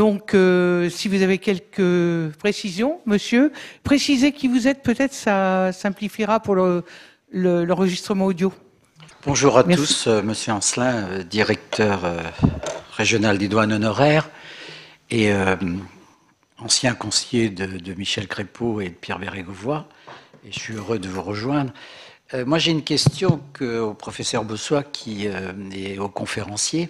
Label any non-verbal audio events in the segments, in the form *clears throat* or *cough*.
Donc, euh, si vous avez quelques précisions, monsieur, précisez qui vous êtes, peut-être ça simplifiera pour l'enregistrement audio. Bonjour à tous, euh, monsieur Ancelin, euh, directeur régional des douanes honoraires et ancien conseiller de, Michel Crépeau et de Pierre Bérégovoy. Et je suis heureux de vous rejoindre. moi, j'ai une question au professeur Bossois qui est au conférencier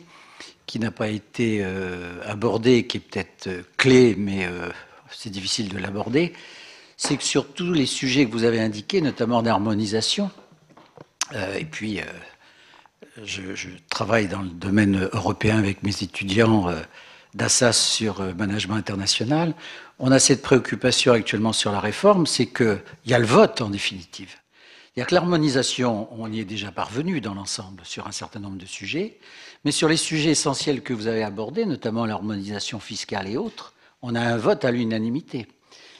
qui n'a pas été euh, abordé, qui est peut-être euh, clé, mais euh, c'est difficile de l'aborder, c'est que sur tous les sujets que vous avez indiqués, notamment d'harmonisation, et puis je, travaille dans le domaine européen avec mes étudiants d'Assas sur management international, on a cette préoccupation actuellement sur la réforme, c'est qu'il y a le vote en définitive. Il y a que l'harmonisation, on y est déjà parvenu dans l'ensemble sur un certain nombre de sujets, mais sur les sujets essentiels que vous avez abordés, notamment l'harmonisation fiscale et autres, on a un vote à l'unanimité.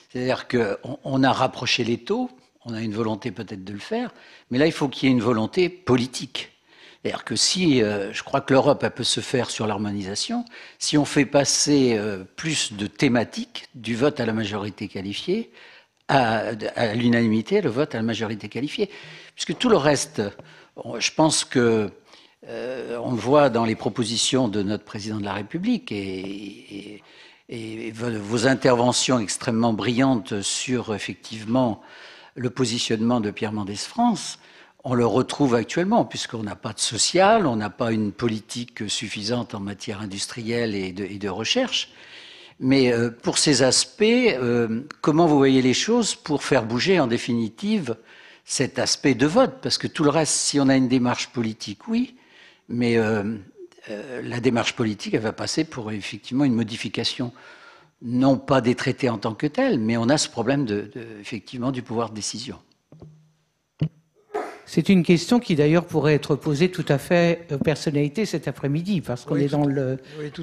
C'est-à-dire qu'on a rapproché les taux, on a une volonté peut-être de le faire, mais là, il faut qu'il y ait une volonté politique. C'est-à-dire que si, euh, je crois que l'Europe peut se faire sur l'harmonisation, si on fait passer euh, plus de thématiques du vote à la majorité qualifiée à, l'unanimité, le vote à la majorité qualifiée. Puisque tout le reste, je pense que euh, on voit dans les propositions de notre président de la République et, vos interventions extrêmement brillantes sur effectivement le positionnement de Pierre Mendès France. On le retrouve actuellement, puisqu'on n'a pas de social, on n'a pas une politique suffisante en matière industrielle et de, recherche. Mais euh, pour ces aspects, euh, comment vous voyez les choses pour faire bouger en définitive cet aspect de vote? Parce que tout le reste, si on a une démarche politique, oui, mais euh, la démarche politique, elle va passer pour effectivement une modification, non pas des traités en tant que tels, mais on a ce problème de, effectivement du pouvoir de décision. C'est une question qui d'ailleurs pourrait être posée tout à fait aux personnalités cet après-midi, parce qu'on est dans le,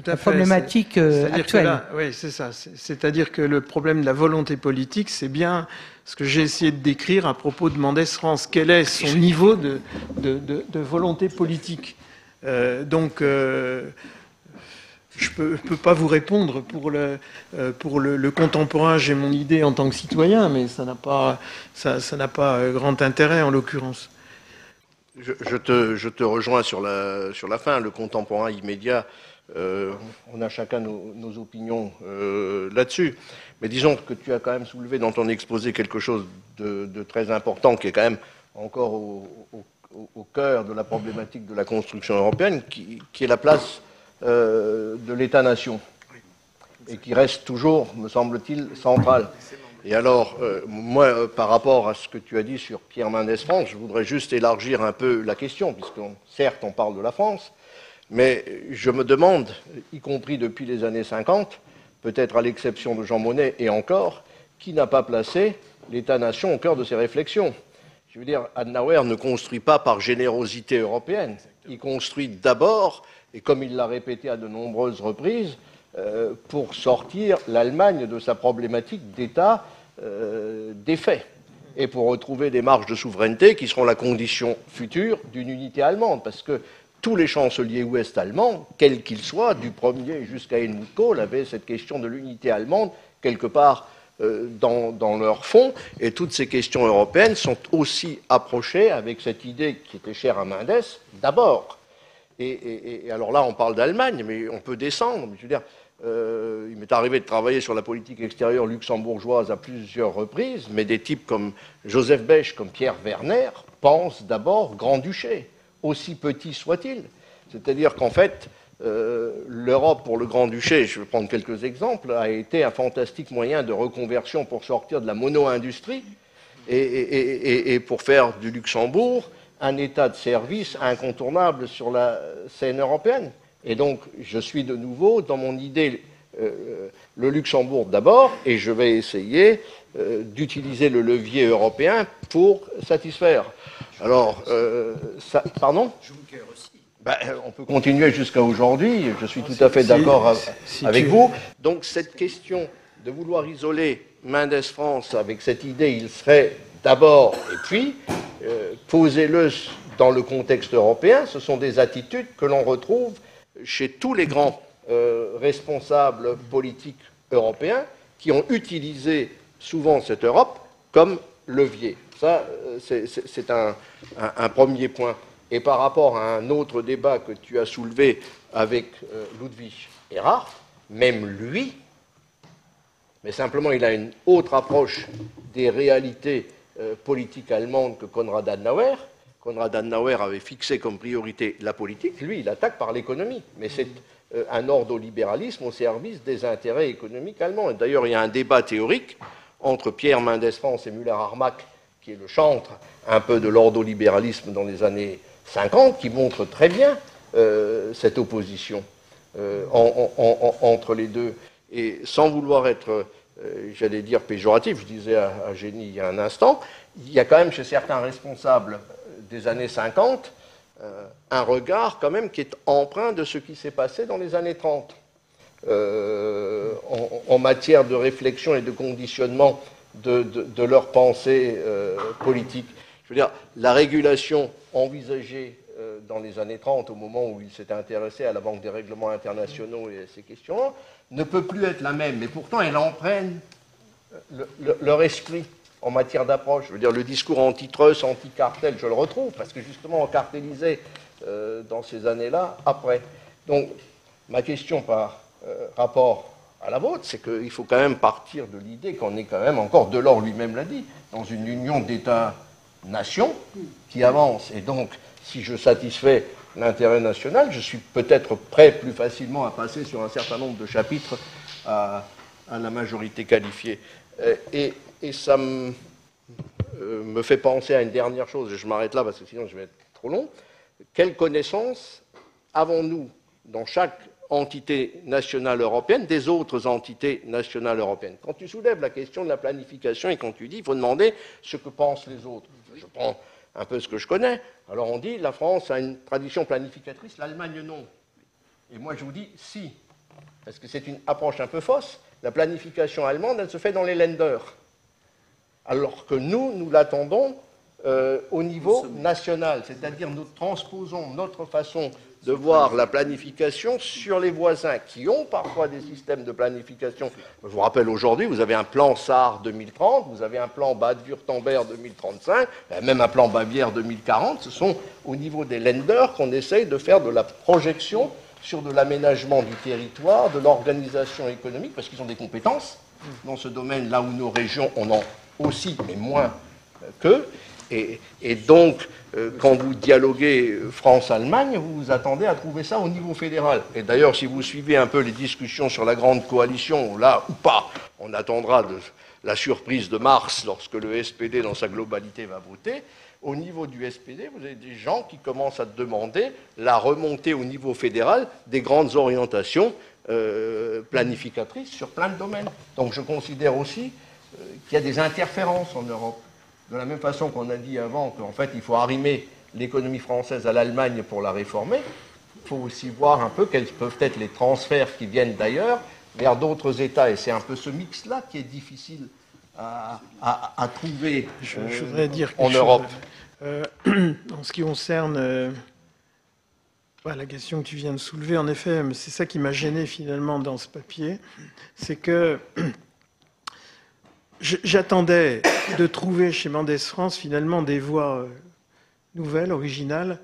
la problématique euh, actuelle. oui, c'est ça. C'est-à-dire que le problème de la volonté politique, c'est bien ce que j'ai essayé de décrire à propos de Mendès France. Quel est son niveau de, de volonté politique euh, donc, euh, je ne peux, pas vous répondre pour le, euh, pour le, contemporain, j'ai mon idée en tant que citoyen, mais ça n'a pas, ça, n'a pas grand intérêt en l'occurrence. Je, te, je, te, rejoins sur la, sur la fin, le contemporain immédiat. on a chacun nos, opinions là-dessus. Mais disons que tu as quand même soulevé dans ton exposé quelque chose de, très important qui est quand même encore au, au au, cœur de la problématique de la construction européenne, qui, est la place euh, de l'État-nation, et qui reste toujours, me semble-t-il, centrale. Et alors, euh, moi, euh, par rapport à ce que tu as dit sur Pierre Mendès France, je voudrais juste élargir un peu la question, puisque certes, on parle de la France, mais je me demande, y compris depuis les années 50, peut-être à l'exception de Jean Monnet et encore, qui n'a pas placé l'État-nation au cœur de ses réflexions je veux dire, Adenauer ne construit pas par générosité européenne. Il construit d'abord, et comme il l'a répété à de nombreuses reprises, pour sortir l'Allemagne de sa problématique d'État euh, défait et pour retrouver des marges de souveraineté qui seront la condition future d'une unité allemande. Parce que tous les chanceliers ouest-allemands, quels qu'ils soient, du premier jusqu'à Helmut Kohl, avaient cette question de l'unité allemande quelque part euh, dans, leur fond. Et toutes ces questions européennes sont aussi approchées avec cette idée qui était chère à Mendes, d'abord. Et, alors là, on parle d'Allemagne, mais on peut descendre. Je veux dire, euh, il m'est arrivé de travailler sur la politique extérieure luxembourgeoise à plusieurs reprises, mais des types comme Joseph Bech, comme Pierre Werner, pensent d'abord Grand-Duché, aussi petit soit-il. C'est-à-dire qu'en fait, euh, l'Europe pour le Grand-Duché, je vais prendre quelques exemples, a été un fantastique moyen de reconversion pour sortir de la mono-industrie et, pour faire du Luxembourg un état de service incontournable sur la scène européenne. Et donc, je suis de nouveau dans mon idée euh, le Luxembourg d'abord, et je vais essayer euh, d'utiliser le levier européen pour satisfaire. Alors, ça, pardon? Ben, on peut continuer jusqu'à aujourd'hui, je suis tout à fait d'accord avec vous. Donc cette question de vouloir isoler Mendes France avec cette idée, il serait d'abord, et puis, euh, posez-le dans le contexte européen, ce sont des attitudes que l'on retrouve chez tous les grands responsables politiques européens qui ont utilisé souvent cette Europe comme levier. Ça, c'est un, premier point. Et par rapport à un autre débat que tu as soulevé avec Ludwig Erhard, même lui, mais simplement il a une autre approche des réalités euh, politiques allemandes que Konrad Adenauer. Konrad Adenauer avait fixé comme priorité la politique, lui il attaque par l'économie, mais c'est euh, un ordolibéralisme au service des intérêts économiques allemands. D'ailleurs il y a un débat théorique entre Pierre Mendès France et Müller-Armac, qui est le chantre un peu de l'ordolibéralisme dans les années 50, qui montre très bien euh, cette opposition entre les deux. Et sans vouloir être, j'allais dire, péjoratif, je disais à, Génie il y a un instant, il y a quand même chez certains responsables des années 50 euh, un regard quand même qui est empreint de ce qui s'est passé dans les années 30. Euh, en, matière de réflexion et de conditionnement de, leur pensée politique. Je veux dire, la régulation envisagée dans les années 30, au moment où il s'était intéressé à la Banque des règlements internationaux et à ces questions-là, ne peut plus être la même, mais pourtant elle entraîne leur esprit en matière d'approche. Je veux dire, le discours anti-trust, anti-cartel, je le retrouve, parce que justement on cartélisait euh, dans ces années-là après. Donc, ma question par euh, rapport à la vôtre, c'est qu'il faut quand même partir de l'idée qu'on est quand même, encore Delors lui-même l'a dit, dans une union d'États-nations qui avance. Et donc, si je satisfais l'intérêt national, je suis peut-être prêt plus facilement à passer sur un certain nombre de chapitres à, la majorité qualifiée. Euh, et, ça euh, me, fait penser à une dernière chose, et je m'arrête là parce que sinon je vais être trop long. Quelle connaissance avons-nous dans chaque entité nationale européenne des autres entités nationales européennes? Quand tu soulèves la question de la planification et quand tu dis il faut demander ce que pensent les autres, je prends un peu ce que je connais. Alors on dit la France a une tradition planificatrice, l'Allemagne non. Et moi je vous dis si, parce que c'est une approche un peu fausse. La planification allemande, elle se fait dans les lenders. Alors que nous, nous l'attendons euh, au niveau national, c'est-à-dire nous transposons notre façon de voir la planification sur les voisins qui ont parfois des systèmes de planification. Je vous rappelle aujourd'hui, vous avez un plan SAR 2030, vous avez un plan Bade-Württemberg 2035, même un plan Bavière 2040. Ce sont au niveau des lenders qu'on essaye de faire de la projection sur de l'aménagement du territoire, de l'organisation économique, parce qu'ils ont des compétences dans ce domaine, là où nos régions en ont aussi, mais moins qu'eux. Et, donc, euh, quand vous dialoguez France-Allemagne, vous vous attendez à trouver ça au niveau fédéral. Et d'ailleurs, si vous suivez un peu les discussions sur la grande coalition, là ou pas, on attendra la surprise de mars lorsque le SPD dans sa globalité va voter. Au niveau du SPD, vous avez des gens qui commencent à demander la remontée au niveau fédéral des grandes orientations euh, planificatrices sur plein de domaines. Donc je considère aussi euh, qu'il y a des interférences en Europe. De la même façon qu'on a dit avant qu'en fait, il faut arrimer l'économie française à l'Allemagne pour la réformer, il faut aussi voir un peu quels peuvent être les transferts qui viennent d'ailleurs vers d'autres États. Et c'est un peu ce mix-là qui est difficile à, trouver je, voudrais euh, dire en Europe. Euh, *clears throat* en ce qui concerne euh, la question que tu viens de soulever, en effet, c'est ça qui m'a gêné finalement dans ce papier, c'est que *clears throat* J'attendais de trouver chez Mendès France finalement des voies euh, nouvelles, originales,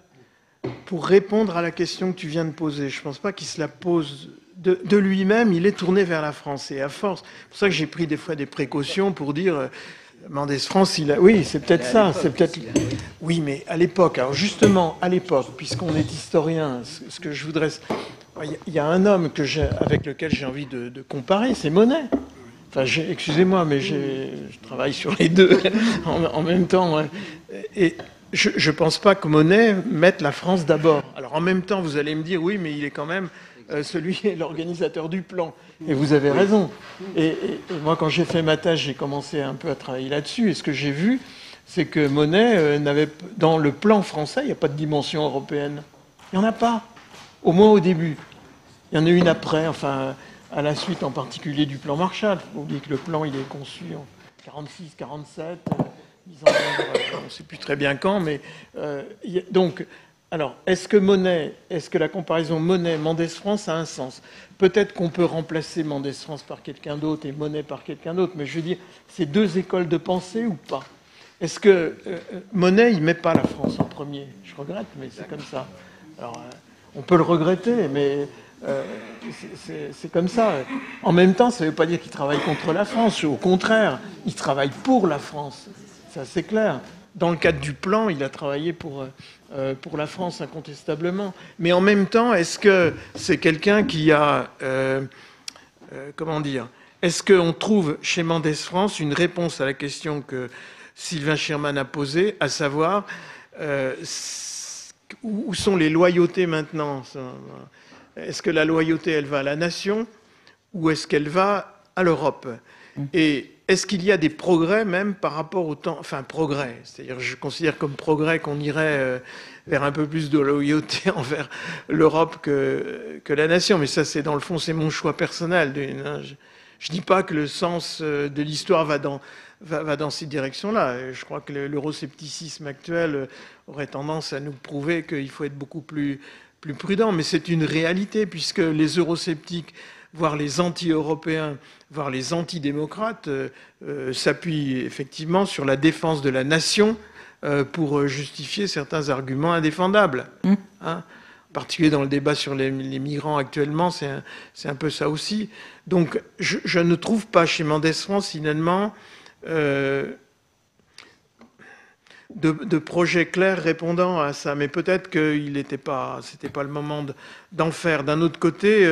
pour répondre à la question que tu viens de poser. Je ne pense pas qu'il se la pose de, lui-même, il est tourné vers la France. Et à force, c'est pour ça que j'ai pris des fois des précautions pour dire euh, Mendès France, il a... oui, c'est peut-être ça, c'est peut-être. Oui, mais à l'époque, alors justement, à l'époque, puisqu'on est historien, ce que je voudrais, il y a un homme avec lequel j'ai envie de comparer, c'est Monet excusez-moi, mais je travaille sur les deux *laughs* en, même temps. Hein. Et je ne pense pas que Monet mette la France d'abord. Alors en même temps, vous allez me dire, oui, mais il est quand même euh, celui, l'organisateur du plan. Et vous avez raison. Et, moi, quand j'ai fait ma tâche, j'ai commencé un peu à travailler là-dessus. Et ce que j'ai vu, c'est que Monet euh, n'avait, dans le plan français, il n'y a pas de dimension européenne. Il n'y en a pas. Au moins au début. Il y en a une après. Enfin, à la suite en particulier du plan Marshall. Il faut oublier que le plan il est conçu en 46, 47, euh, euh, on ne sait plus très bien quand, mais euh, donc alors, est-ce que Monet, est-ce que la comparaison Monet-Mendès-France a un sens? Peut-être qu'on peut remplacer Mendès-France par quelqu'un d'autre et Monet par quelqu'un d'autre, mais je veux dire, c'est deux écoles de pensée ou pas? Est-ce que euh, euh, Monet, il met pas la France en premier? Je regrette, mais c'est comme ça. Alors, euh, on peut le regretter, mais c'est comme ça. En même temps, ça ne veut pas dire qu'il travaille contre la France. Au contraire, il travaille pour la France. Ça, c'est clair. Dans le cadre du plan, il a travaillé pour, euh, pour la France, incontestablement. Mais en même temps, est-ce que c'est quelqu'un qui a. Euh, euh, comment dire Est-ce qu'on trouve chez Mendès France une réponse à la question que Sylvain Sherman a posée, à savoir où sont les loyautés maintenant? Est-ce que la loyauté, elle va à la nation ou est-ce qu'elle va à l'Europe? Mmh. Et est-ce qu'il y a des progrès même par rapport au temps Enfin, progrès, c'est-à-dire je considère comme progrès qu'on irait euh, vers un peu plus de loyauté *laughs* envers l'Europe que, que la nation. Mais ça, c'est dans le fond, c'est mon choix personnel. Hein. Je ne dis pas que le sens euh, de l'histoire va dans, va, va dans cette direction-là. Je crois que l'euroscepticisme actuel euh, aurait tendance à nous prouver qu'il faut être beaucoup plus, plus prudent. Mais c'est une réalité, puisque les eurosceptiques voire les anti-européens, voire les anti-démocrates, euh, euh, s'appuient effectivement sur la défense de la nation euh, pour justifier certains arguments indéfendables. Mmh. Hein. en particulier dans le débat sur les, migrants actuellement, c'est un, peu ça aussi. Donc je, ne trouve pas chez Mendès France finalement de, de, projet clair répondant à ça. Mais peut-être qu'il n'était pas, c'était pas le moment d'en faire. D'un autre côté,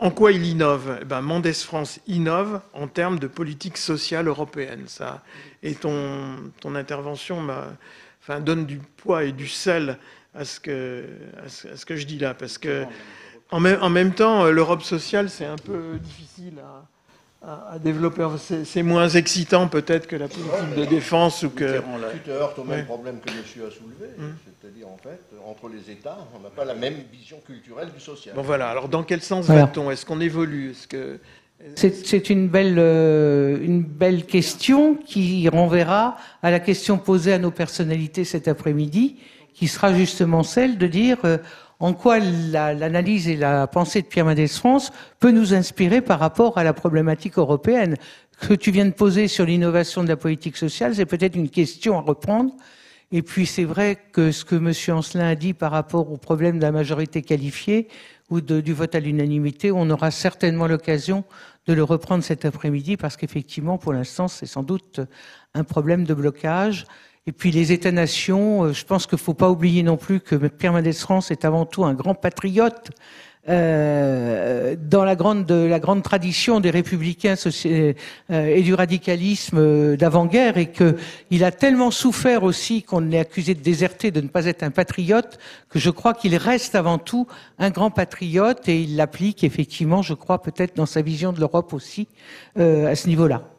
en quoi il innove? Eh ben, Mendes France innove en termes de politique sociale européenne. Ça. Et ton, ton intervention enfin, donne du poids et du sel à ce, que, à ce, que je dis là. Parce que, en même, en même temps, l'Europe sociale, c'est un peu difficile à, à, développer. C'est moins excitant peut-être que la politique de défense ou que. Tu te heurtes au même problème que monsieur a soulevé, hum. c'est-à-dire en fait, entre les États, on n'a pas la même vision culturelle du social. Bon voilà, alors dans quel sens va-t-on? Est-ce qu'on évolue? Est-ce que. C'est une belle, euh, une belle question qui renverra à la question posée à nos personnalités cet après-midi, qui sera justement celle de dire euh, en quoi l'analyse et la pensée de Pierre Mendès France peut nous inspirer par rapport à la problématique européenne. Ce que tu viens de poser sur l'innovation de la politique sociale, c'est peut-être une question à reprendre. Et puis c'est vrai que ce que M. Ancelin a dit par rapport au problème de la majorité qualifiée ou du vote à l'unanimité, on aura certainement l'occasion de le reprendre cet après-midi parce qu'effectivement, pour l'instant, c'est sans doute un problème de blocage. Et puis les États-nations, euh, je pense qu'il ne faut pas oublier non plus que Pierre Mendès France est avant tout un grand patriote euh, dans la grande, la grande tradition des républicains euh, et du radicalisme euh, d'avant-guerre, et qu'il a tellement souffert aussi qu'on l'ait accusé de déserter, de ne pas être un patriote, que je crois qu'il reste avant tout un grand patriote, et il l'applique effectivement, je crois, peut-être dans sa vision de l'Europe aussi, à ce niveau-là.